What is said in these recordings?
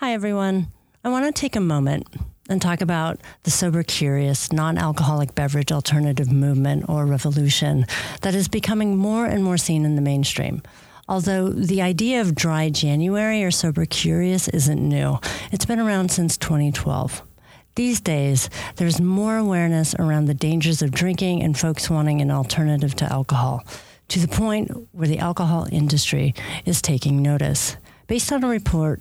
Hi, everyone. I want to take a moment and talk about the sober curious non alcoholic beverage alternative movement or revolution that is becoming more and more seen in the mainstream. Although the idea of dry January or sober curious isn't new, it's been around since 2012. These days, there's more awareness around the dangers of drinking and folks wanting an alternative to alcohol, to the point where the alcohol industry is taking notice. Based on a report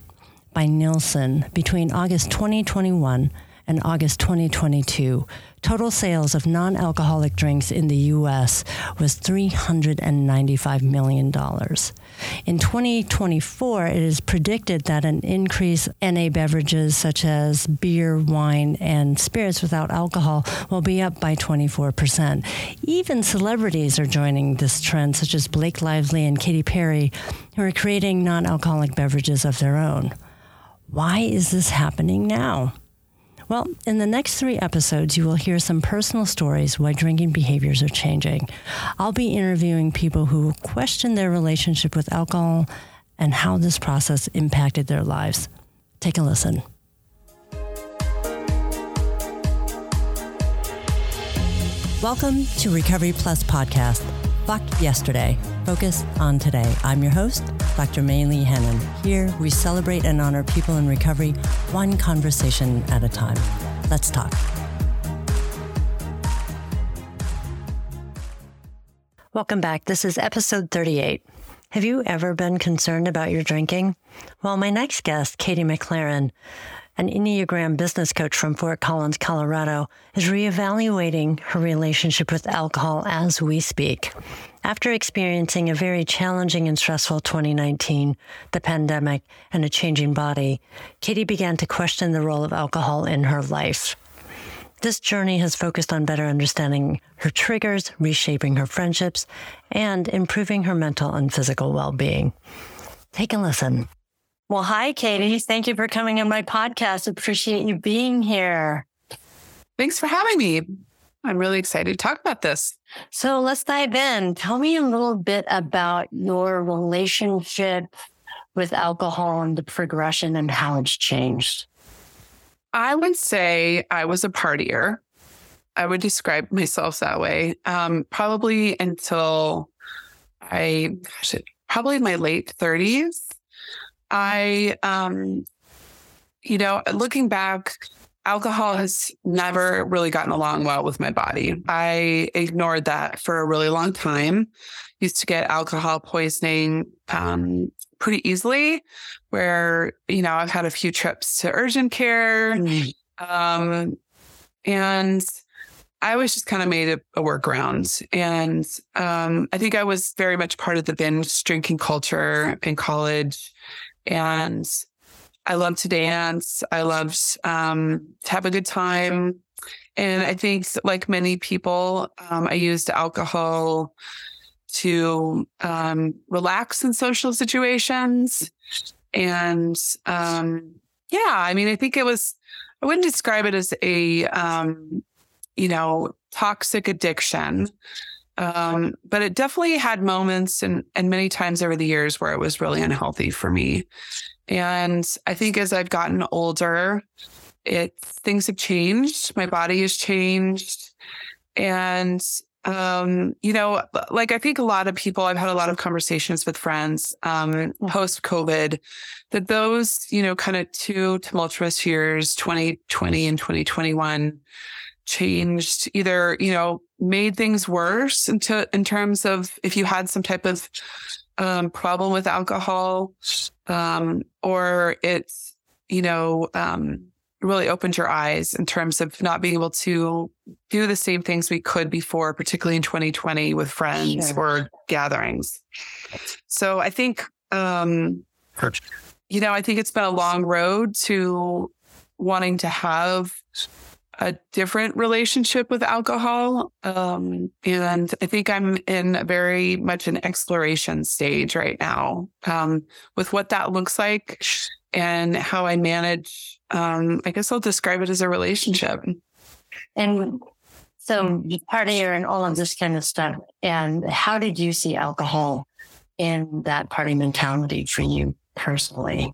by Nielsen, between August 2021 and August 2022, total sales of non alcoholic drinks in the U.S. was $395 million. In 2024, it is predicted that an increase in NA beverages such as beer, wine, and spirits without alcohol will be up by 24%. Even celebrities are joining this trend, such as Blake Lively and Katy Perry, who are creating non alcoholic beverages of their own. Why is this happening now? Well, in the next three episodes, you will hear some personal stories why drinking behaviors are changing. I'll be interviewing people who question their relationship with alcohol and how this process impacted their lives. Take a listen. Welcome to Recovery Plus Podcast. Fuck yesterday. Focus on today. I'm your host, Dr. May Lee Hannon. Here, we celebrate and honor people in recovery, one conversation at a time. Let's talk. Welcome back. This is episode 38. Have you ever been concerned about your drinking? Well, my next guest, Katy McLaren, an Enneagram business coach from Fort Collins, Colorado, is reevaluating her relationship with alcohol as we speak. After experiencing a very challenging and stressful 2019, the pandemic, and a changing body, Katy began to question the role of alcohol in her life. This journey has focused on better understanding her triggers, reshaping her friendships, and improving her mental and physical well being. Take a listen. Well, hi, Katy. Thank you for coming on my podcast. Appreciate you being here. Thanks for having me. I'm really excited to talk about this. So let's dive in. Tell me a little bit about your relationship with alcohol and the progression and how it's changed. I would say I was a partier. I would describe myself that way. Um, probably until I, gosh, probably in my late 30s. I, um, you know, looking back, alcohol has never really gotten along well with my body. I ignored that for a really long time. Used to get alcohol poisoning um, pretty easily, where, you know, I've had a few trips to urgent care. Mm. Um, and I was just kind of made a, a workaround. And um, I think I was very much part of the binge drinking culture in college and I love to dance. I loved um, to have a good time. And I think, like many people, um, I used alcohol to um, relax in social situations. And um, yeah, I mean, I think it was, I wouldn't describe it as a, um, you know, toxic addiction. Um, but it definitely had moments and, and many times over the years where it was really unhealthy for me. And I think as I've gotten older, it things have changed. My body has changed. And um, you know, like I think a lot of people, I've had a lot of conversations with friends um, post COVID that those, you know, kind of two tumultuous years, 2020 and 2021, changed either, you know, made things worse into in terms of if you had some type of um, problem with alcohol, um, or it's, you know, um, really opened your eyes in terms of not being able to do the same things we could before, particularly in 2020 with friends sure. or gatherings. So I think, um, you know, I think it's been a long road to wanting to have a different relationship with alcohol. Um, and I think I'm in very much an exploration stage right now um, with what that looks like and how I manage. Um, I guess I'll describe it as a relationship. And so you partier and all of this kind of stuff. And how did you see alcohol in that party mentality for you personally?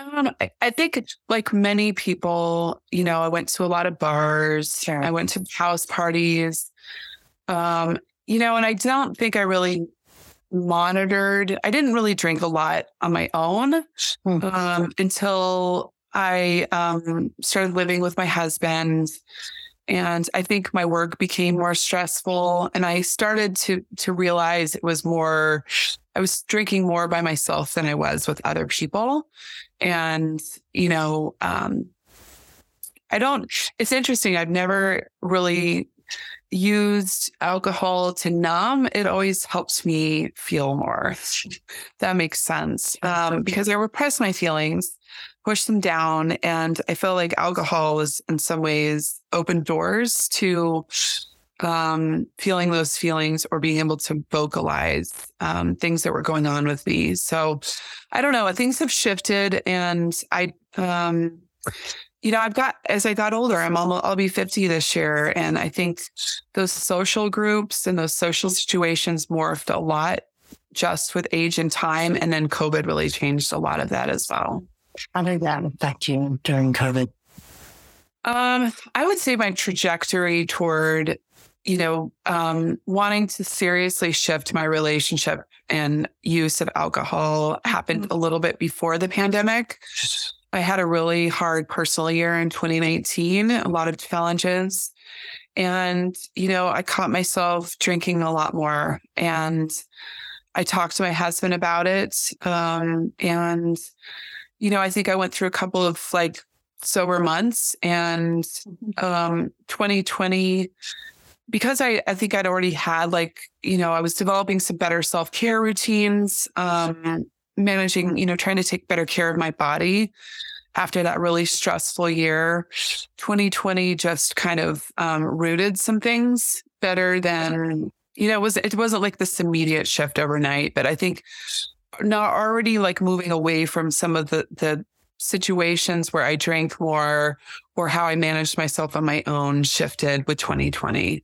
Um, I, I, think, like many people, you know, I went to a lot of bars. Sure. I went to house parties. Um, you know, and I don't think I really monitored. I didn't really drink a lot on my own mm-hmm. um, until I um, started living with my husband. And I think my work became more stressful, and I started to to realize it was more. I was drinking more by myself than I was with other people, and you know, um, I don't. It's interesting. I've never really used alcohol to numb, it always helps me feel more. that makes sense. Um, because I repress my feelings, push them down. And I feel like alcohol is in some ways open doors to um, feeling those feelings or being able to vocalize um, things that were going on with me. So I don't know. Things have shifted and I, um, you know, I've got as I got older, I'm almost I'll be 50 this year. And I think those social groups and those social situations morphed a lot just with age and time. And then COVID really changed a lot of that as well. How did that affect you during COVID? Um, I would say my trajectory toward, you know, um, wanting to seriously shift my relationship and use of alcohol happened mm-hmm. a little bit before the pandemic. I had a really hard personal year in 2019, a lot of challenges. And, you know, I caught myself drinking a lot more. And I talked to my husband about it. Um, and, you know, I think I went through a couple of like sober months and um, 2020 because I, I think I'd already had like, you know, I was developing some better self care routines. Um, managing, you know, trying to take better care of my body after that really stressful year. 2020 just kind of um, rooted some things better than, you know, it was it wasn't like this immediate shift overnight, but I think not already like moving away from some of the the situations where I drank more or how I managed myself on my own shifted with 2020.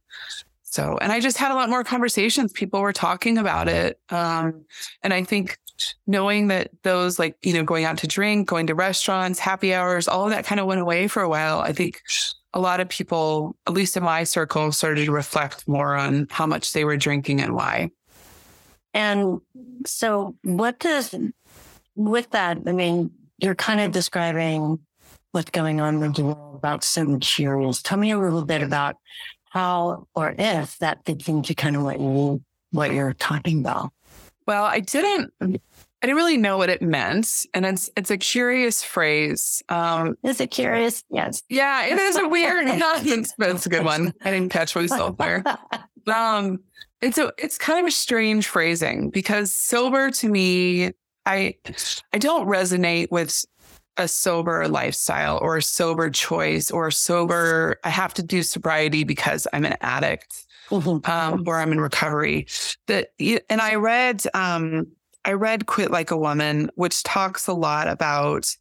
So, and I just had a lot more conversations. People were talking about it. Um, and I think knowing that those like, you know, going out to drink, going to restaurants, happy hours, all of that kind of went away for a while. I think a lot of people, at least in my circle, started to reflect more on how much they were drinking and why. And so, what does, with that, I mean, you're kind of describing what's going on in the world about sober curious. Tell me a little bit about how or if that fits into kind of what you what you're talking about. Well, I didn't. I didn't really know what it meant, and it's it's a curious phrase. Um, is it curious? Yes. Yeah, it is a weird nonsense, but it's a good one. I didn't catch myself there. Um, it's a it's kind of a strange phrasing because sober to me, I I don't resonate with a sober lifestyle or a sober choice or sober. I have to do sobriety because I'm an addict mm-hmm. um, or I'm in recovery. That and I read um, I read Quit Like a Woman, which talks a lot about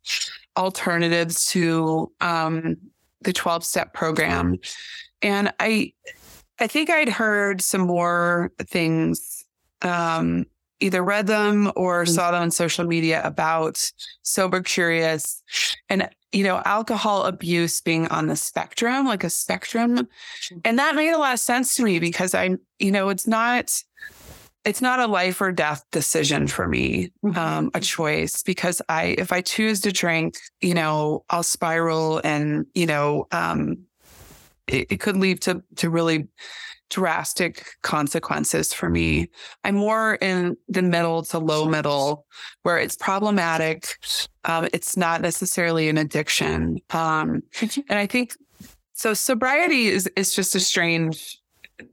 alternatives to um, the 12 step program. And I I think I'd heard some more things um, either read them or mm-hmm. saw them on social media about sober curious and you know alcohol abuse being on the spectrum like a spectrum and that made a lot of sense to me because i you know it's not it's not a life or death decision for me mm-hmm. um, a choice because i if i choose to drink you know i'll spiral and you know um, it, it could lead to to really drastic consequences for me. I'm more in the middle to low middle where it's problematic. Um, it's not necessarily an addiction. Um, and I think so sobriety is, is just a strange,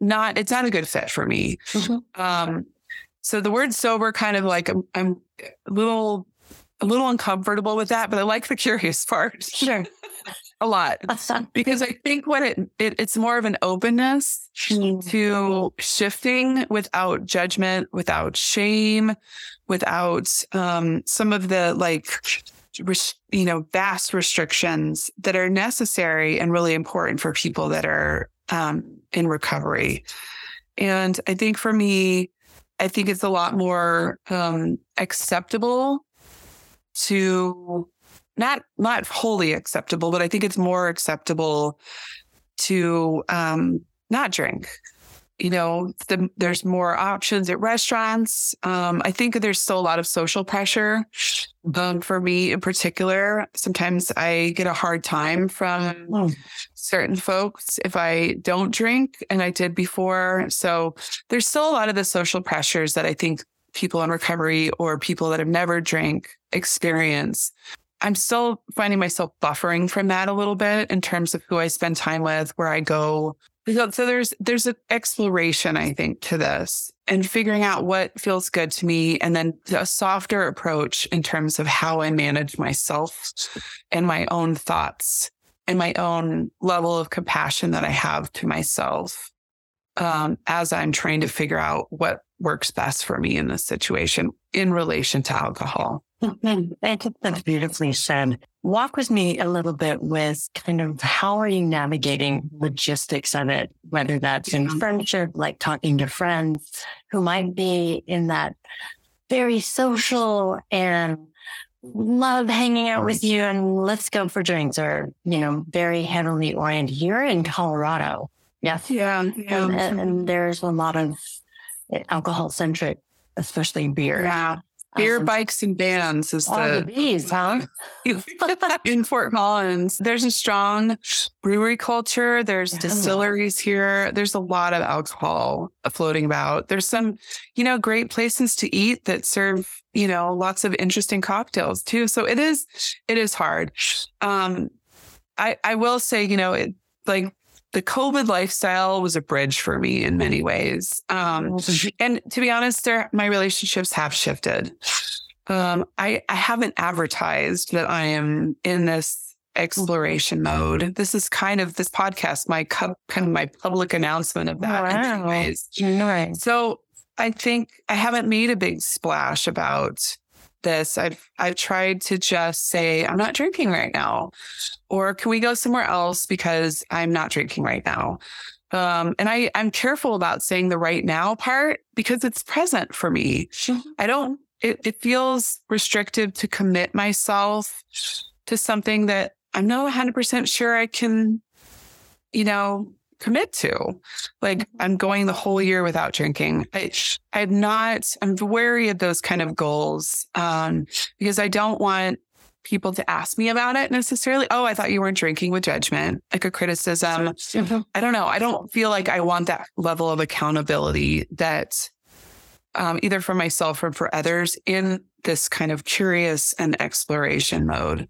not, it's not a good fit for me. Mm-hmm. Um, so the word sober kind of like I'm, I'm a little, a little uncomfortable with that, but I like the curious part. Sure a lot because I think what it, it it's more of an openness mm. to shifting without judgment, without shame, without um, some of the like res- you know vast restrictions that are necessary and really important for people that are um, in recovery. And I think for me, I think it's a lot more um, acceptable to not not wholly acceptable, but I think it's more acceptable to um, not drink. You know, the, there's more options at restaurants. Um, I think there's still a lot of social pressure. Um, for me in particular, sometimes I get a hard time from Oh. certain folks if I don't drink, and I did before. So there's still a lot of the social pressures that I think people in recovery or people that have never drank experience. I'm still finding myself buffering from that a little bit in terms of who I spend time with, where I go. So so there's there's an exploration, I think, to this and figuring out what feels good to me, and then a softer approach in terms of how I manage myself and my own thoughts and my own level of compassion that I have to myself um, as I'm trying to figure out what works best for me in this situation in relation to alcohol. Mm-hmm. I think that's beautifully said. Walk with me a little bit with kind of how are you navigating logistics of it, whether that's in mm-hmm. friendship, like talking to friends who might be in that very social and love hanging out with you and let's go for drinks or, you know, very heavily oriented. You're in Colorado. Yes. Yeah. And, and, and there's a lot of alcohol centric, especially beer. yeah. Beer, Um, bikes, and bands is all the the bees, huh? in Fort Collins. There's a strong brewery culture. There's Yeah. distilleries here. There's a lot of alcohol floating about. There's some, you know, great places to eat that serve, you know, lots of interesting cocktails too. So it is, it is hard. Um, I I will say, you know, it like the COVID lifestyle was a bridge for me in many ways. Um, and to be honest, there my relationships have shifted. Um, I I haven't advertised that I am in this exploration mode. This is kind of this podcast, my kind of my public announcement of that. in many ways. Nice. So I think I haven't made a big splash about this. I've I've tried to just say I'm not drinking right now, or can we go somewhere else because I'm not drinking right now. Um, and I I'm careful about saying the right now part because it's present for me. I don't. It, it feels restrictive to commit myself to something that I'm not 100 percent sure I can, you know, commit to. Like I'm going the whole year without drinking. I, I'm not. I'm wary of those kind of goals um, because I don't want people to ask me about it necessarily. Oh, I thought you weren't drinking with judgment, like a criticism. I don't know. I don't feel like I want that level of accountability that um, either for myself or for others in this kind of curious and exploration mode.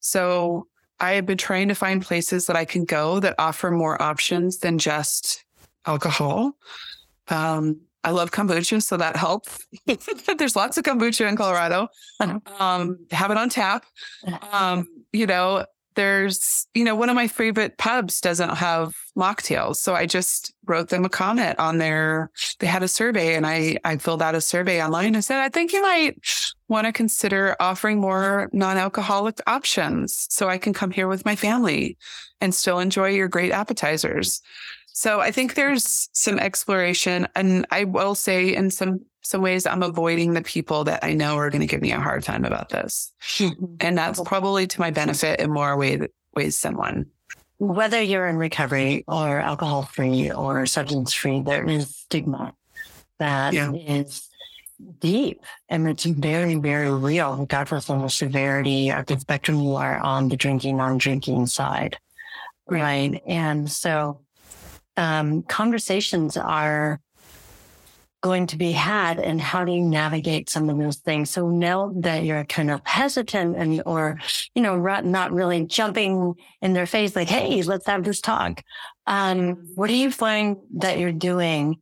So I have been trying to find places that I can go that offer more options than just alcohol. Um, I love kombucha, so that helps. There's lots of kombucha in Colorado. Um, have it on tap. Um, you know, there's, you know, one of my favorite pubs doesn't have mocktails. So I just wrote them a comment on their, they had a survey and I, I filled out a survey online. I said, I think you might want to consider offering more non-alcoholic options so I can come here with my family and still enjoy your great appetizers. So I think there's some exploration and I will say in some some ways I'm avoiding the people that I know are going to give me a hard time about this. And that's probably to my benefit in more way, ways than one. Whether you're in recovery or alcohol free or substance free, there is stigma that is Yeah. Deep and it's very, very real, regardless of the severity of the spectrum you are on the drinking, non drinking side. Right. Right. And so um, conversations are going to be had and how do you navigate some of those things so now that you're kind of hesitant and or you know not really jumping in their face like hey let's have this talk um, what do you find that you're doing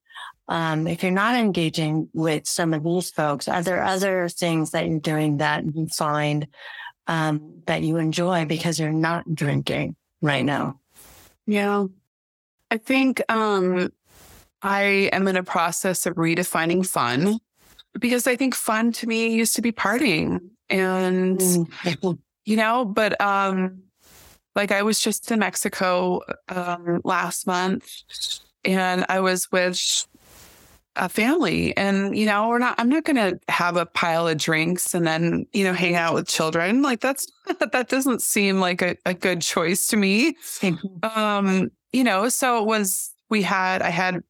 um, if you're not engaging with some of these folks are there other things that you're doing that you find um, that you enjoy because you're not drinking right now Yeah. I think um I am in a process of redefining fun because I think fun to me used to be partying and Mm. you know, but um like I was just in Mexico um last month and I was with a family and you know we're not i'm not going to have a pile of drinks and then you know hang out with children. Like that's that doesn't seem like a, a good choice to me. Um you know so it was we had i had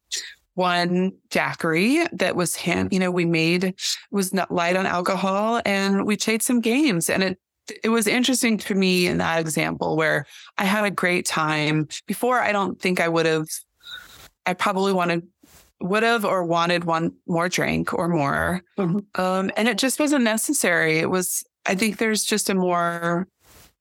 one daiquiri that was hand you know we made was not light on alcohol and we played some games and it it was interesting to me in that example where i had a great time. Before i don't think i would have i probably wanted would have or wanted one more drink or more. Mm-hmm. Um, and it just wasn't necessary. It was, I think there's just a more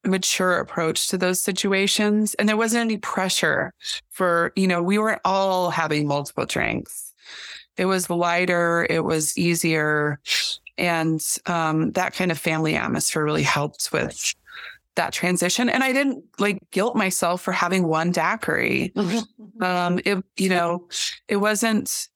mature approach to those situations. And there wasn't any pressure for, you know, we weren't all having multiple drinks. It was lighter, it was easier. And um, that kind of family atmosphere really helped with that transition. And I didn't like guilt myself for having one daiquiri. Mm-hmm. Um, it, you know, it wasn't,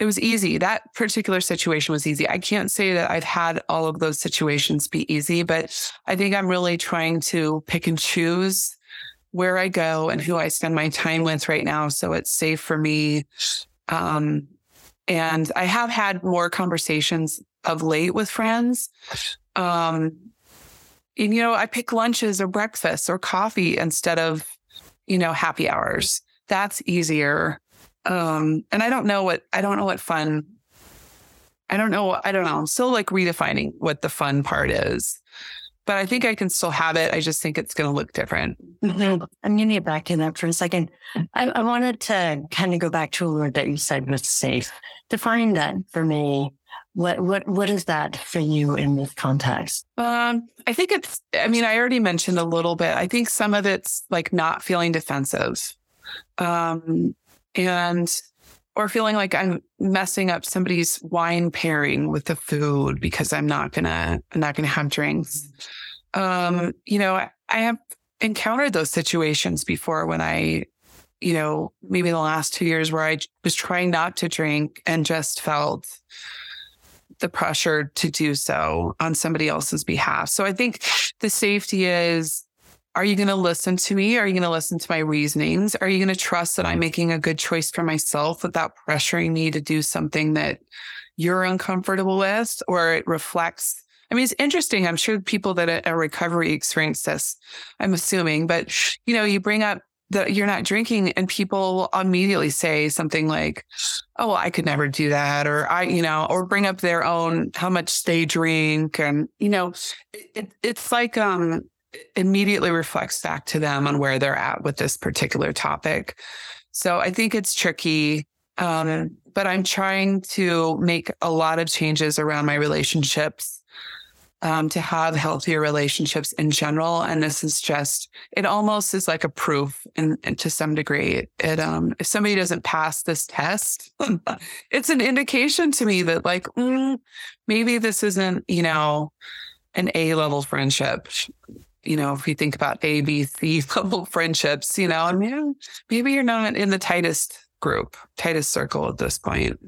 it was easy. That particular situation was easy. I can't say that I've had all of those situations be easy, but I think I'm really trying to pick and choose where I go and who I spend my time with right now. So it's safe for me. Um, and I have had more conversations of late with friends. Um, and, you know, I pick lunches or breakfast or coffee instead of, you know, happy hours. That's easier. Um, and I don't know what, I don't know what fun, I don't know, I don't know. I'm still like redefining what the fun part is, but I think I can still have it. I just think it's going to look different. Mm-hmm. I'm going to get back to that for a second. I, I wanted to kind of go back to a word that you said was safe. Define that for me what what what is that for you in this context? Um, I think it's. I mean, I already mentioned a little bit. I think some of it's like not feeling defensive, um, and or feeling like I'm messing up somebody's wine pairing with the food because I'm not gonna I'm not gonna have drinks. Um, you know, I, I have encountered those situations before when I, you know, maybe the last two years where I was trying not to drink and just felt the pressure to do so on somebody else's behalf. So I think the safety is are you going to listen to me? Are you going to listen to my reasonings? Are you going to trust that I'm mm. making a good choice for myself without pressuring me to do something that you're uncomfortable with or it reflects? I mean, it's interesting. I'm sure people that are recovery experience this, I'm assuming, but you know, you bring up that you're not drinking and people immediately say something like oh i could never do that or i you know or bring up their own how much they drink and you know it, it's like um immediately reflects back to them on where they're at with this particular topic. So i think it's tricky um, but i'm trying to make a lot of changes around my relationships um, to have healthier relationships in general. And this is just, it almost is like a proof and to some degree. It, um, if somebody doesn't pass this test, it's an indication to me that like, mm, maybe this isn't, you know, an A level friendship. You know, if we think about A, B, C level friendships, you know, I mean, maybe you're not in the tightest group, tightest circle at this point.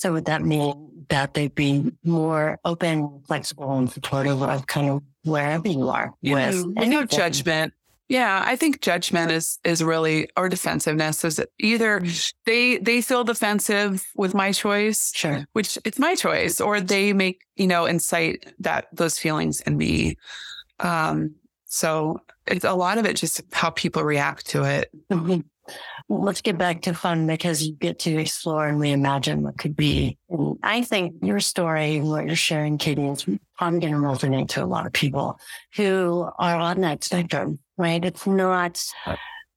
So would that mean that they'd be more open, flexible, and supportive of kind of wherever you are yeah. with no judgment? Yeah, I think judgment is is really or defensiveness is either mm. they they feel defensive with my choice, sure, which it's my choice, or they make you know incite that those feelings in me. Um, so it's a lot of it just how people react to it. Mm-hmm let's get back to fun because you get to explore and reimagine what could be. And I think your story, what you're sharing, Katy, is I'm going to resonate to a lot of people who are on that spectrum, right? It's not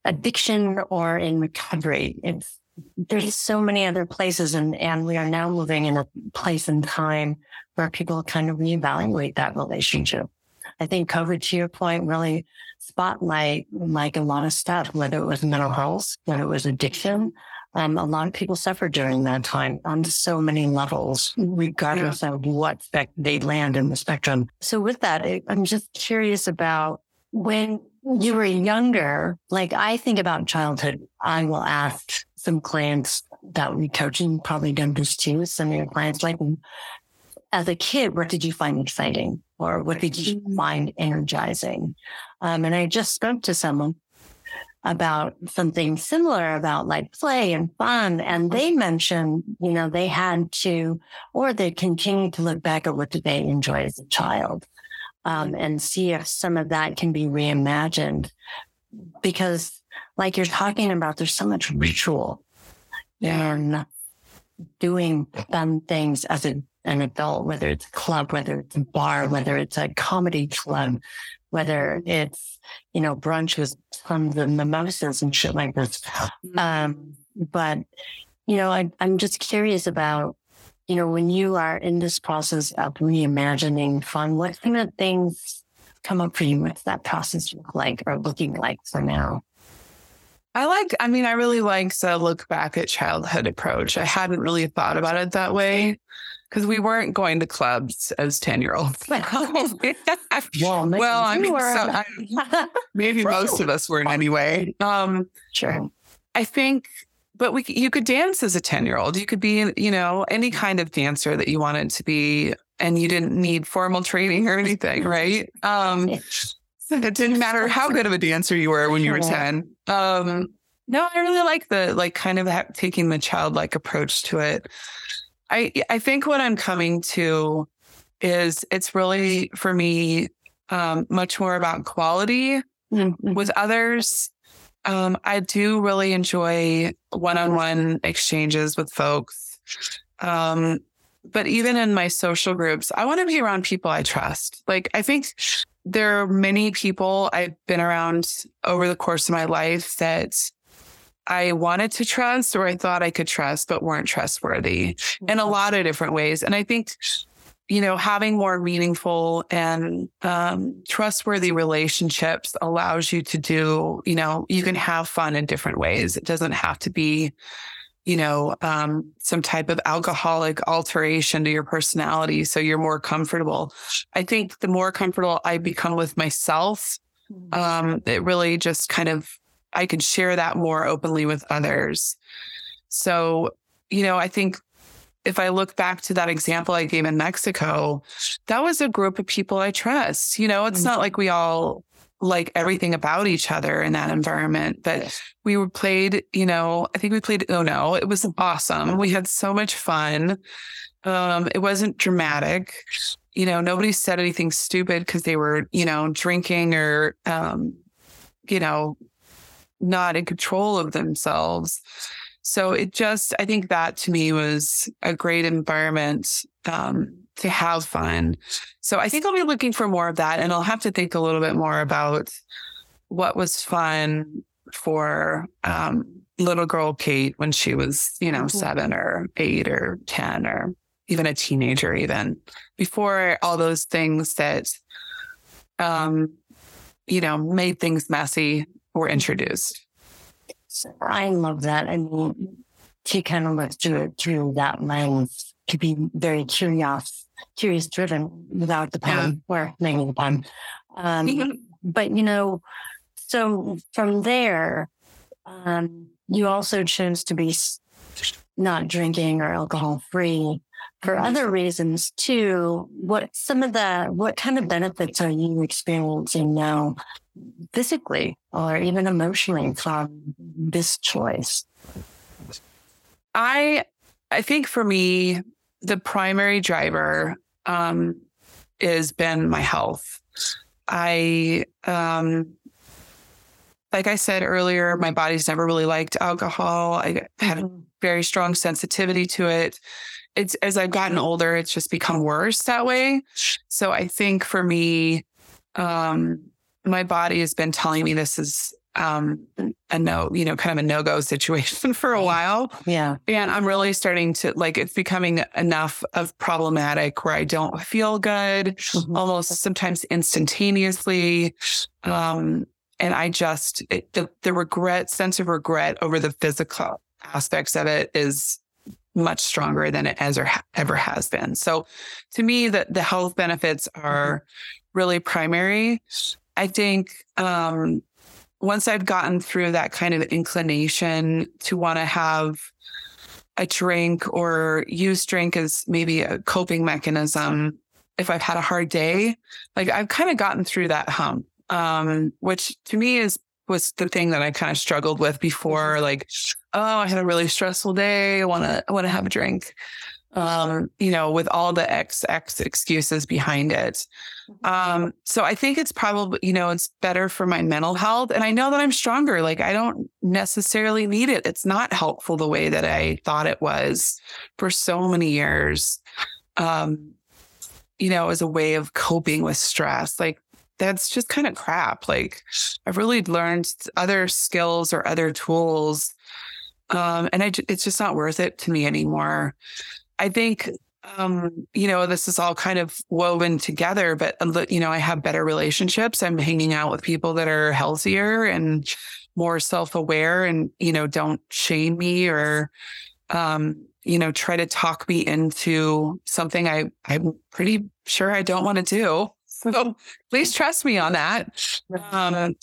addiction or in recovery. It's there's so many other places and, and we are now moving in a place and time where people kind of reevaluate that relationship. I think COVID, to your point, really spotlight like a lot of stuff, whether it was mental health, whether it was addiction. Um, a lot of people suffered during that time on so many levels, regardless yeah. of what spec they land in the spectrum. So with that, I'm just curious about when you were younger, like I think about childhood, I will ask some clients that we coach and probably done this too. Some of your clients, like, as a kid, what did you find exciting? or what did you find energizing? Um, and I just spoke to someone about something similar about like play and fun. And they mentioned, you know, they had to, or they continue to look back at what did they enjoy as a child um, and see if some of that can be reimagined. Because, like you're talking about, there's so much ritual and doing fun things as a, an adult, whether it's a club, whether it's a bar, whether it's a comedy club, whether it's, you know, brunch with tons of mimosas and shit like this. Um, but, you know, I, I'm just curious about, you know, when you are in this process of reimagining fun, what kind of things come up for you? What's that process look like or looking like for now? I like, I mean, I really like the look back at childhood approach. I hadn't really thought about it that way because we weren't going to clubs as 10 year olds. well, well I mean, so, I, maybe most of us weren't anyway. Um, sure. I think, but we, you could dance as a 10 year old. You could be, you know, any kind of dancer that you wanted to be, and you didn't need formal training or anything, right? Um, it didn't matter how good of a dancer you were when you were 10. Um, no, I really like the, like, kind of taking the childlike approach to it. I I think what I'm coming to is it's really for me um, much more about quality mm-hmm. with others. Um, I do really enjoy one-on-one exchanges with folks. Um, but even in my social groups, I want to be around people I trust. Like I think there are many people I've been around over the course of my life that I wanted to trust or I thought I could trust, but weren't trustworthy in a lot of different ways. And I think, you know, having more meaningful and um, trustworthy relationships allows you to do, you know, you can have fun in different ways. It doesn't have to be, you know, um, some type of alcoholic alteration to your personality. So you're more comfortable. I think the more comfortable I become with myself, mm-hmm. um, it really just kind of I can share that more openly with others. So, you know, I think if I look back to that example I gave in Mexico, that was a group of people I trust. You know, it's mm-hmm. not like we all like everything about each other in that environment, but we were played, you know, I think we played Oh No. It was awesome. We had so much fun. Um, it wasn't dramatic. You know, nobody said anything stupid because they were, you know, drinking or um, you know, not in control of themselves. So it just, I think that to me was a great environment um, to have fun. So I think I'll be looking for more of that. And I'll have to think a little bit more about what was fun for um, little girl Kate when she was, you know, mm-hmm. seven or eight or 10 or even a teenager, even before all those things that, um, you know, made things messy were introduced. So I love that. I mean, to kind of look through it through that lens to be very curious, curious driven without the pun yeah. or maybe the pun. Um, but you know, so from there, um, you also chose to be not drinking or alcohol free for other reasons too. What some of the what kind of benefits are you experiencing now physically or even emotionally from this choice? I I think for me, the primary driver um, has been my health. I um, like I said earlier, my body's never really liked alcohol. I had a very strong sensitivity to it. It's as I've gotten older, it's just become worse that way. So I think for me, um, my body has been telling me this is um, a no, you know, kind of a no go situation for a while. Yeah. And I'm really starting to like it's becoming enough of problematic where I don't feel good mm-hmm. almost sometimes instantaneously. Um, and I just, it, the, the regret, sense of regret over the physical aspects of it is much stronger than it has or ha- ever has been. So to me, the, the health benefits are mm-hmm. really primary. I think um, once I've gotten through that kind of inclination to want to have a drink or use drink as maybe a coping mechanism, if I've had a hard day, like I've kind of gotten through that hump, um, which to me is was the thing that I kind of struggled with before. Like, oh, I had a really stressful day. I want to, I want to have a drink. Um, you know, with all the XX excuses behind it. Um, so I think it's probably, you know, it's better for my mental health. And I know that I'm stronger. Like I don't necessarily need it. It's not helpful the way that I thought it was for so many years. Um, you know, as a way of coping with stress. Like that's just kind of crap. Like I've really learned other skills or other tools. Um, and I, it's just not worth it to me anymore. I think, um, you know, this is all kind of woven together, but, uh, you know, I have better relationships. I'm hanging out with people that are healthier and more self aware and, you know, don't shame me or, um, you know, try to talk me into something I, I'm pretty sure I don't want to do. So please trust me on that. Um,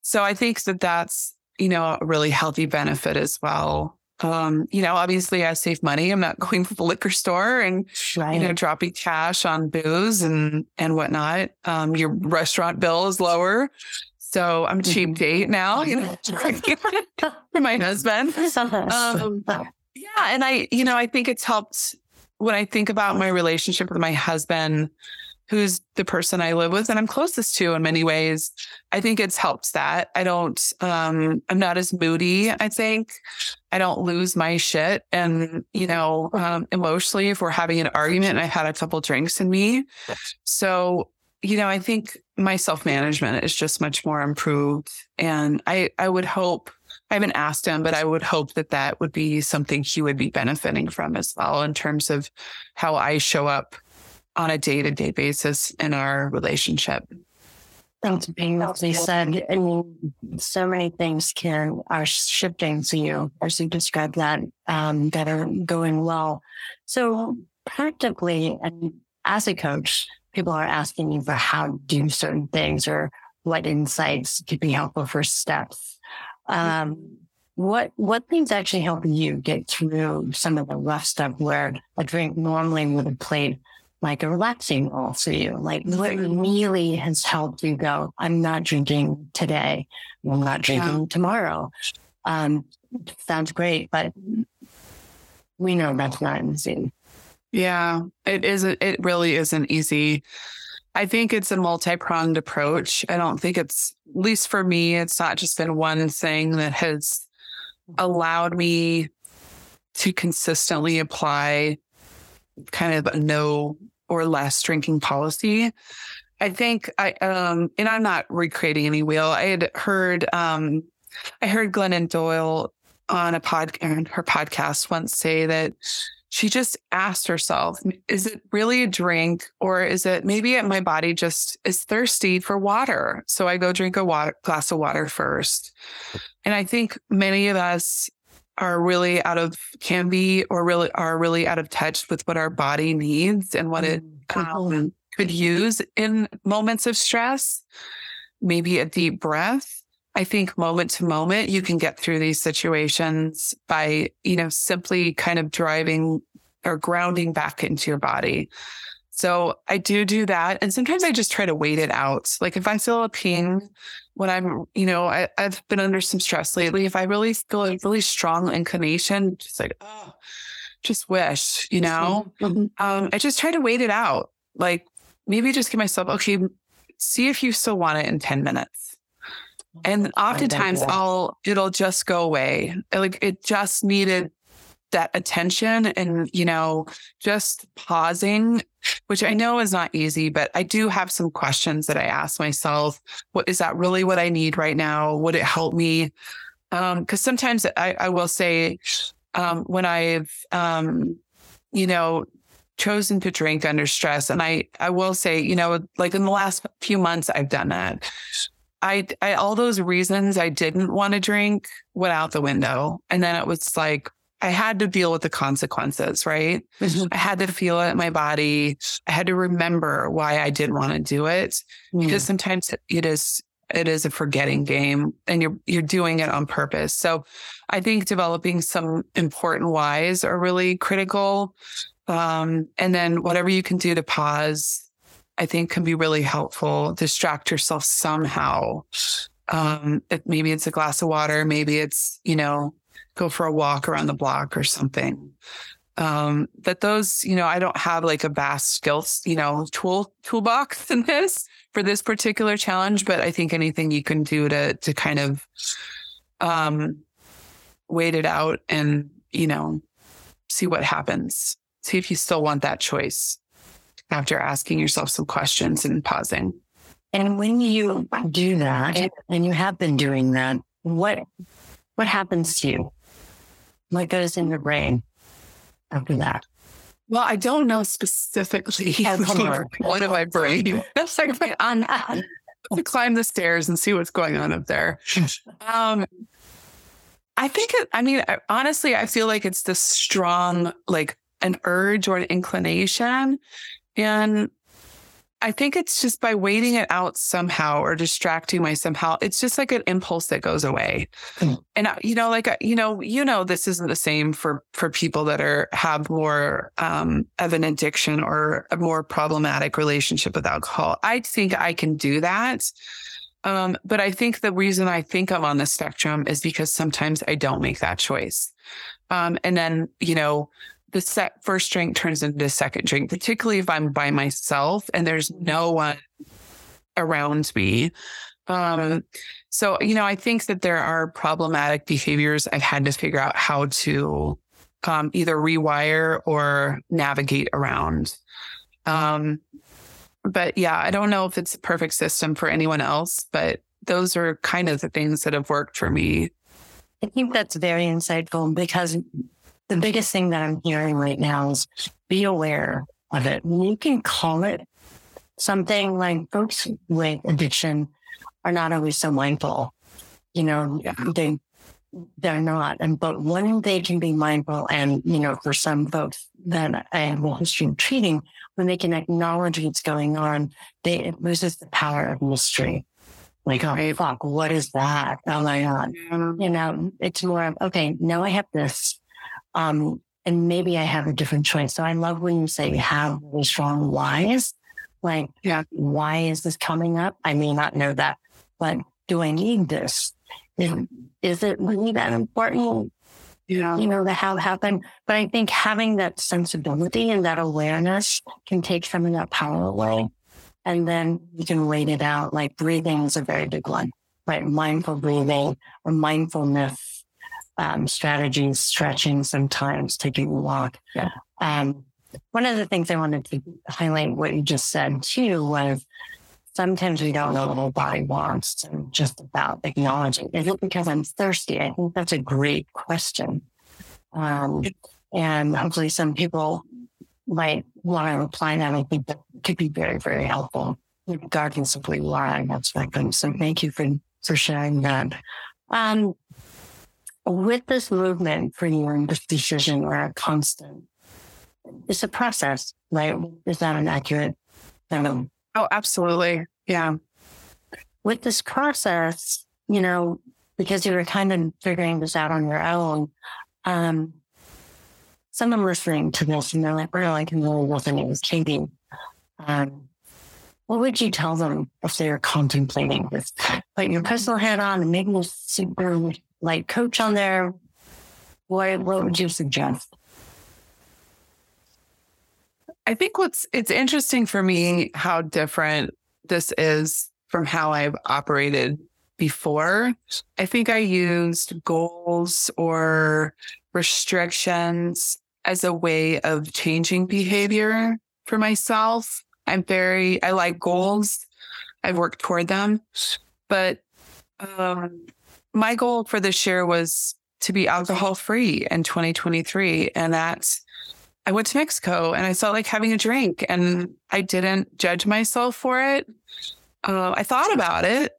so I think that that's, you know, a really healthy benefit as well. Um, you know, obviously I save money. I'm not going to the liquor store and, right. you know, dropping cash on booze and, and whatnot. Um, your restaurant bill is lower. So I'm cheap mm-hmm. date now, you know, for my husband. Um, yeah. And I, you know, I think it's helped when I think about my relationship with my husband, who's the person I live with and I'm closest to in many ways. I think it's helped that. I don't, um, I'm not as moody, I think. I don't lose my shit. And, you know, um, emotionally, if we're having an argument and I've had a couple drinks in me. So, you know, I think my self management is just much more improved. And I, I would hope, I haven't asked him, but I would hope that that would be something he would be benefiting from as well in terms of how I show up on a day to day basis in our relationship. Thanks for being lovely said. I mean, so many things can are shifting to you as you describe that um, that are going well. So practically, and as a coach, people are asking you for how to do certain things or what insights could be helpful for steps. Um, what what things actually help you get through some of the rough stuff where a drink normally would have played like a relaxing role for you? Like what really has helped you go, I'm not drinking today. I'm not drinking yeah. tomorrow. Um, sounds great, but we know that's not easy. Yeah, it isn't. It really isn't easy. I think it's a multi pronged approach. I don't think it's, at least for me, it's not just been one thing that has allowed me to consistently apply kind of no or less drinking policy. I think I um and I'm not recreating any wheel. I had heard um I heard Glennon Doyle on a pod her podcast once say that she just asked herself, is it really a drink or is it maybe my body just is thirsty for water? So I go drink a water, glass of water first. And I think many of us are really out of can be or really are really out of touch with what our body needs and what it mm, um, could use in moments of stress. Maybe a deep breath. I think moment to moment, you can get through these situations by, you know, simply kind of driving or grounding back into your body. So I do do that. And sometimes I just try to wait it out. Like if I feel a pain when I'm, you know, I, have been under some stress lately. If I really feel a really strong inclination, just like, oh, just wish, you know, mm-hmm. um, I just try to wait it out. Like maybe just give myself, okay, see if you still want it in 10 minutes. And oftentimes I'll, it'll just go away. Like it just needed that attention and, you know, just pausing, which I know is not easy, but I do have some questions that I ask myself. What is that really what I need right now? Would it help me? Um, cause sometimes I, I will say, um, when I've, um, you know, chosen to drink under stress. And I, I will say, you know, like in the last few months, I've done that. I, I, all those reasons I didn't want to drink went out the window. And then it was like, I had to deal with the consequences, right? Mm-hmm. I had to feel it in my body. I had to remember why I didn't want to do it mm-hmm. because sometimes it is it is a forgetting game and you're you're doing it on purpose. So I think developing some important whys are really critical. Um, and then whatever you can do to pause, I think can be really helpful. Distract yourself somehow Um, it, maybe it's a glass of water. Maybe it's, you know, go for a walk around the block or something. Um, that those, you know, I don't have like a vast skills, you know, tool toolbox in this for this particular challenge, but I think anything you can do to to kind of um wait it out and, you know, see what happens. See if you still want that choice after asking yourself some questions and pausing. And when you do that, and you have been doing that, what what happens to you? What goes in your brain after that? Well, I don't know specifically what of my brain. That's like on to climb the stairs and see what's going on up there. Um, I think it, I mean, honestly, I feel like it's this strong, like an urge or an inclination. And I think it's just by waiting it out somehow or distracting my somehow. It's just like an impulse that goes away. Mm. And you know, like you know, you know, this isn't the same for for people that are have more um, of an addiction or a more problematic relationship with alcohol. I think I can do that. Um, but I think the reason I think I'm on the spectrum is because sometimes I don't make that choice. Um, and then, you know, the set first drink turns into second drink, particularly if I'm by myself and there's no one around me. Um, so, you know, I think that there are problematic behaviors I've had to figure out how to um, either rewire or navigate around. Um, but yeah, I don't know if it's a perfect system for anyone else, but those are kind of the things that have worked for me. I think that's very insightful because the biggest thing that I'm hearing right now is be aware of it. You can call it something like folks with addiction are not always so mindful. You know, they they're not. And but when they can be mindful, and you know, for some folks that I have a history of treating, when they can acknowledge what's going on, they it loses the power of mystery. Like, oh fuck, what is that? Oh my god, you know, it's more of okay. Now I have this um, and maybe I have a different choice. So I love when you say you have really strong whys. Like, yeah, why is this coming up? I may not know that, but do I need this? Is, is it really that important? Yeah. You know, to have happen. But I think having that sensibility and that awareness can take some of that power away. And then you can wait it out. Like breathing is a very big one, right? Mindful breathing or mindfulness um, strategies, stretching sometimes, taking a walk. Yeah. Um, one of the things I wanted to highlight what you just said too was sometimes we don't know what our body wants and just about acknowledging. Is it because I'm thirsty? I think that's a great question. Um, and hopefully some people might want to reply that. I think that could be very, very helpful regardless of where you are on that spectrum. So thank you for, for sharing that. Um, with this movement for you and this decision or a constant, it's a process, right? Is that an accurate of? Oh, absolutely. Yeah. With this process, you know, because you were kind of figuring this out on your own, um, someone listening to this and they're like, well, I can really wasn't was Katy. Um, what would you tell them if they are contemplating this? Put your personal hat on and making this super like coach on there, what what would you suggest? I think what's it's interesting for me how different this is from how I've operated before. I think I used goals or restrictions as a way of changing behavior for myself. I'm very I like goals. I've worked toward them, but um, my goal for this year was to be alcohol free in 2023. And that's, I went to Mexico and I felt like having a drink and I didn't judge myself for it. Uh, I thought about it,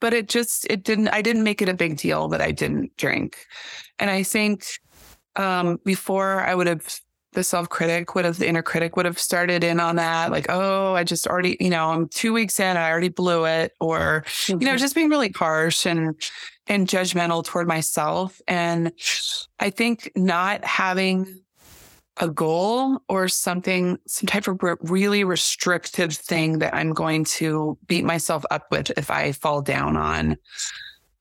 but it just, it didn't, I didn't make it a big deal that I didn't drink. And I think um, before I would have the self critic would have, the inner critic would have started in on that. Like, oh, I just already, you know, I'm two weeks in, I already blew it. Or, you know, mm-hmm. just being really harsh and, and judgmental toward myself. And I think not having a goal or something, some type of really restrictive thing that I'm going to beat myself up with if I fall down on.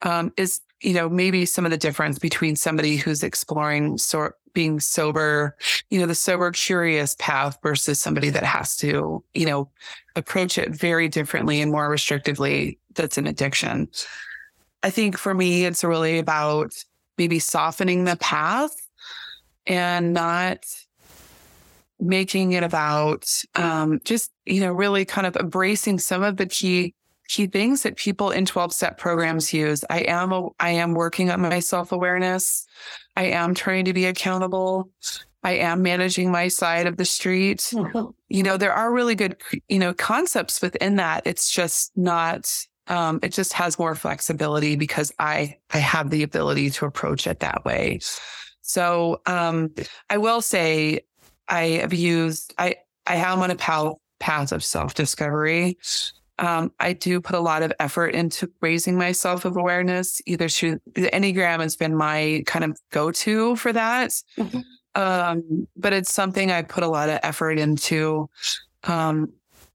Um, is you know maybe some of the difference between somebody who's exploring sort being sober, you know, the sober curious path versus somebody that has to, you know, approach it very differently and more restrictively. That's an addiction. I think for me, it's really about maybe softening the path and not making it about um, just you know really kind of embracing some of the key key things that people in 12 step programs use i am a, i am working on my self-awareness i am trying to be accountable. I am managing my side of the street. You know there are really good you know concepts within that. It's just not um, it just has more flexibility because i i have the ability to approach it that way. So um, I will say I have used I I am on a path of self discovery. Um, I do put a lot of effort into raising my self of awareness. Either through the Enneagram has been my kind of go to for that, mm-hmm. um, but it's something I put a lot of effort into. Um,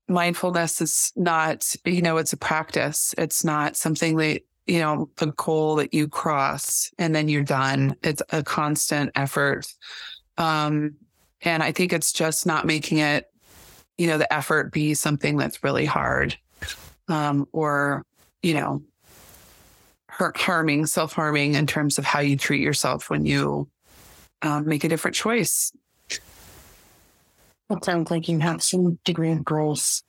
mindfulness is not, you know, it's a practice. It's not something that you know, a goal that you cross and then you're done. It's a constant effort. Um, and I think it's just not making it, you know, the effort be something that's really hard um, or, you know, hurt, harming, self harming in terms of how you treat yourself when you um, make a different choice. It sounds like you have some degree of grace.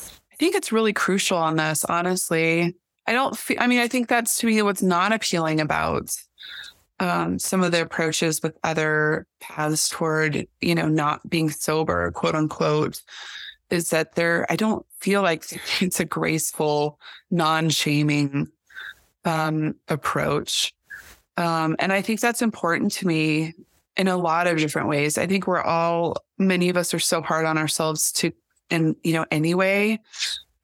I think it's really crucial on this, honestly. I don't feel, I mean, I think that's to me what's not appealing about um, some of the approaches with other paths toward, you know, not being sober, quote unquote, is that there, I don't feel like it's a graceful, non shaming um, approach. Um, and I think that's important to me in a lot of different ways. I think we're all, many of us are so hard on ourselves to, and, you know, anyway,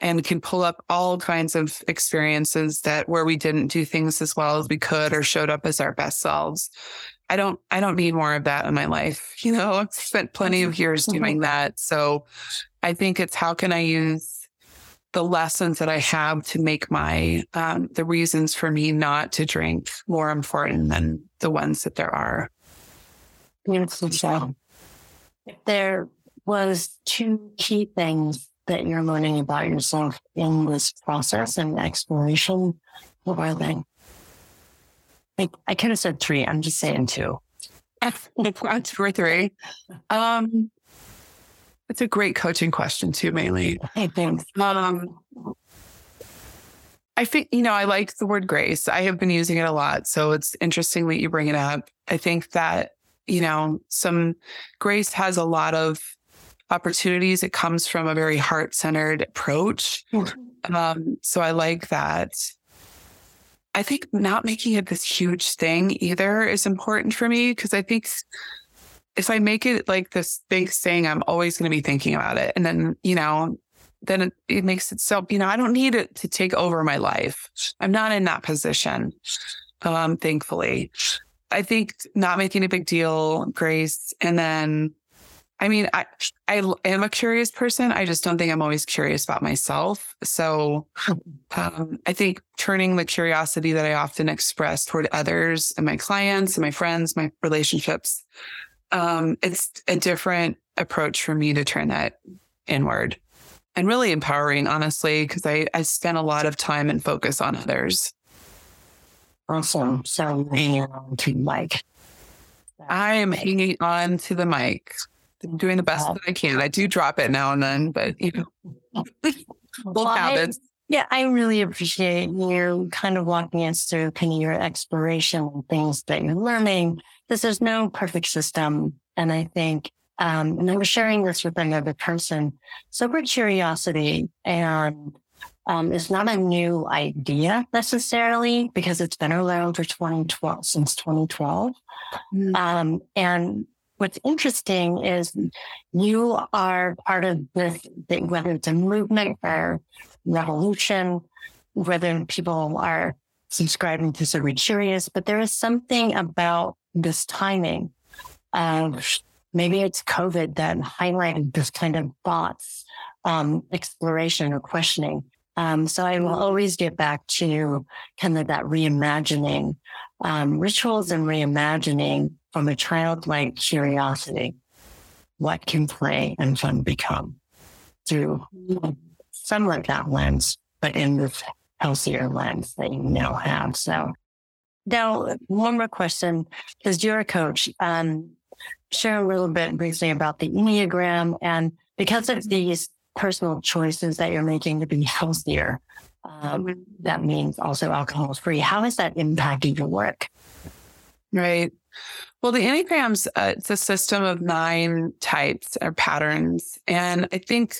and can pull up all kinds of experiences that where we didn't do things as well as we could or showed up as our best selves. I don't I don't need more of that in my life. You know, I've spent plenty of years mm-hmm. doing that. So I think it's how can I use the lessons that I have to make my um, the reasons for me not to drink more important than the ones that there are. Beautiful. So there was two key things that you're learning about yourself in this process and exploration? What are they? Like, I could have said three. I'm just saying two. two or three. Um, it's a great coaching question too, mainly. Hey, thanks. Um, I think, you know, I like the word grace. I have been using it a lot. So it's interesting that you bring it up. I think that, you know, some grace has a lot of opportunities. It comes from a very heart centered approach. Mm-hmm. Um, so I like that. I think not making it this huge thing either is important for me because I think if I make it like this big thing, I'm always going to be thinking about it. And then, you know, then it, it, makes it so, you know, I don't need it to take over my life. I'm not in that position, um, thankfully. I think not making a big deal, grace, and then I mean, I I am a curious person. I just don't think I'm always curious about myself. So um, I think turning the curiosity that I often express toward others and my clients and my friends, my relationships, um, it's a different approach for me to turn that inward and really empowering, honestly, because I, I spend a lot of time and focus on others. Awesome. So hanging on to the mic. I am hanging on to the mic. I'm doing the best that I can. I do drop it now and then, but you know, well, habits. I, yeah, I really appreciate you kind of walking us through kind of your exploration and things that you're learning. Because there's no perfect system, and I think, um, and I was sharing this with another person. Sober curiosity and um, is not a new idea necessarily because it's been around for 2012 since 2012. Mm. Um, and what's interesting is you are part of this, whether it's a movement or revolution, whether people are subscribing to Sober Curious, but there is something about this timing of maybe it's COVID that highlighted this kind of thoughts, um, exploration or questioning. Um, so I will always get back to kind of that reimagining, um, rituals and reimagining from a childlike curiosity. What can play and fun become through somewhat that lens, but in this healthier lens that you now have. So now one more question, because you're a coach. Um, share a little bit briefly about the Enneagram and because of these personal choices that you're making to be healthier, um, that means also alcohol free. How is that impacting your work? Right. Well, the Enneagram's uh, it's a system of nine types or patterns, and I think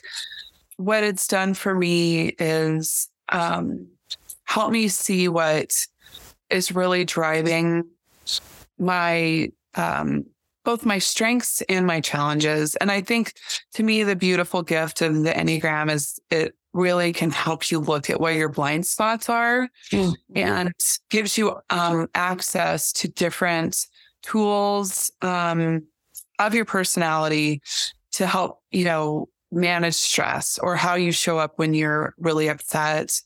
what it's done for me is um, help me see what is really driving my um, both my strengths and my challenges. And I think to me, the beautiful gift of the Enneagram is it really can help you look at where your blind spots are mm-hmm. and gives you um, access to different tools um, of your personality to help, you know, manage stress or how you show up when you're really upset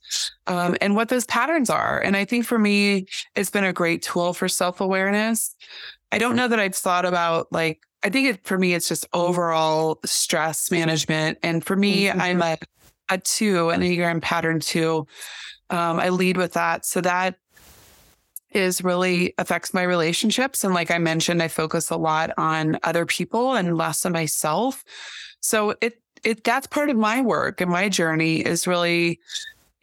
um, and what those patterns are. And I think for me, it's been a great tool for self awareness. I don't know that I've thought about like, I think it, for me, it's just overall stress management. And for me, mm-hmm. I'm a, a two, an Enneagram pattern two. Um, I lead with that. So that is really affects my relationships. And like I mentioned, I focus a lot on other people and less on myself. So it it that's part of my work and my journey is really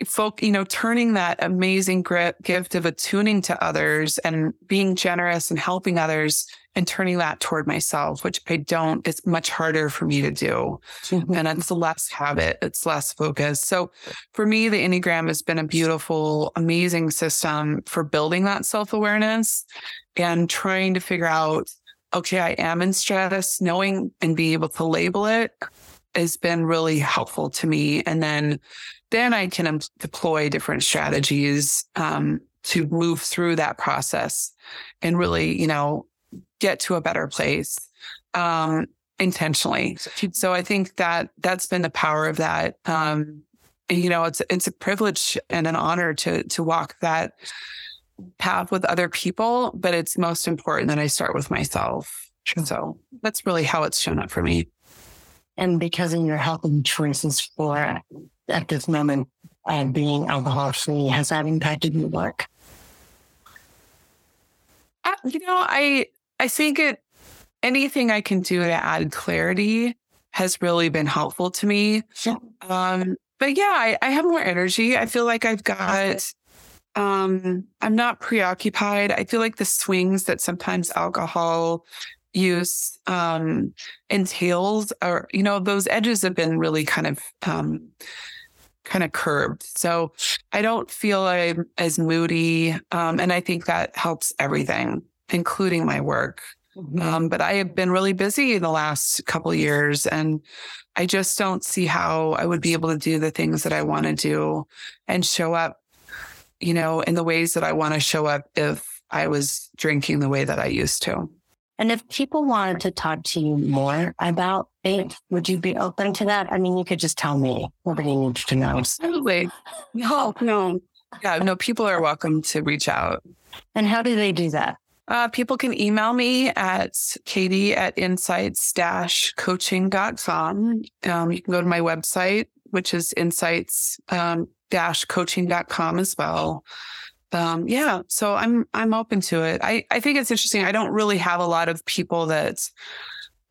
folk, you know, turning that amazing grip, gift of attuning to others and being generous and helping others and turning that toward myself, which I don't, it's much harder for me to do. Mm-hmm. And it's less habit, it's less focus. So for me, the Enneagram has been a beautiful, amazing system for building that self awareness and trying to figure out, okay, I am in stress, knowing and being able to label it has been really helpful to me. And then, then I can deploy different strategies um, to move through that process and really, you know, get to a better place um, intentionally. So I think that that's been the power of that. Um, and, you know, it's it's a privilege and an honor to to walk that path with other people, but it's most important that I start with myself. So that's really how it's shown up for me and because of your healthy choices for at this moment uh, being alcohol free, has that impacted your work? Uh, you know, I I think it anything I can do to add clarity has really been helpful to me. Yeah. Um, but yeah, I, I have more energy. I feel like I've got um i'm not preoccupied i feel like the swings that sometimes alcohol use um, entails or you know those edges have been really kind of um, kind of curved. So i don't feel i'm as moody um, and i think that helps everything including my work. Mm-hmm. um, but i have been really busy in the last couple years and i just don't see how i would be able to do the things that i want to do and show up you know in the ways that i want to show up if i was drinking the way that i used to and if people wanted to talk to you more about it, would you be open to that? I mean, you could just tell me. Nobody needs to know. Absolutely. No, no. Yeah, no, people are welcome to reach out. And how do they do that? Uh, people can email me at katy at insights coaching.com. Um, you can go to my website, which is insights um, coaching.com as well um, yeah, so I'm I'm open to it. I I think it's interesting. I don't really have a lot of people that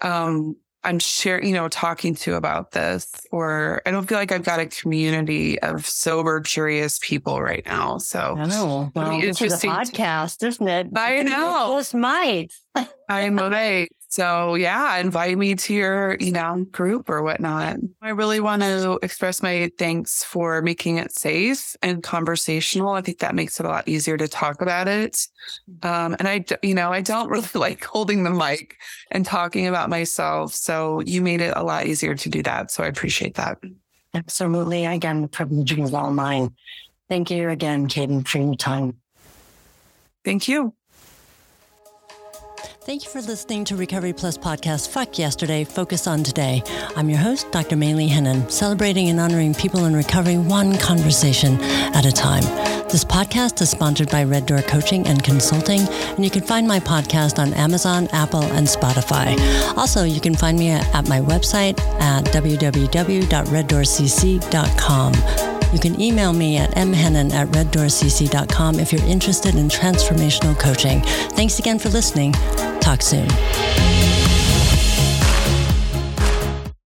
um I'm sharing, you know, talking to about this, or I don't feel like I've got a community of sober, curious people right now. So I know. Well, interesting podcast, isn't it? I know. Just might. I might. So yeah, invite me to your, you know, group or whatnot. I really want to express my thanks for making it safe and conversational. I think that makes it a lot easier to talk about it. Um, and I, you know, I don't really like holding the mic and talking about myself. So you made it a lot easier to do that. So I appreciate that. Absolutely. Again, the privilege is all mine. Thank you again, Katy, for your time. Thank you. Thank you for listening to Recovery Plus podcast Fuck Yesterday, Focus on Today. I'm your host, Dr. Maylee Hennon, celebrating and honoring people in recovery one conversation at a time. This podcast is sponsored by Red Door Coaching and Consulting, and you can find my podcast on Amazon, Apple, and Spotify. Also, you can find me at my website at www.reddoorcc.com. You can email me at mhennon at reddoorcc.com if you're interested in transformational coaching. Thanks again for listening. Talk soon.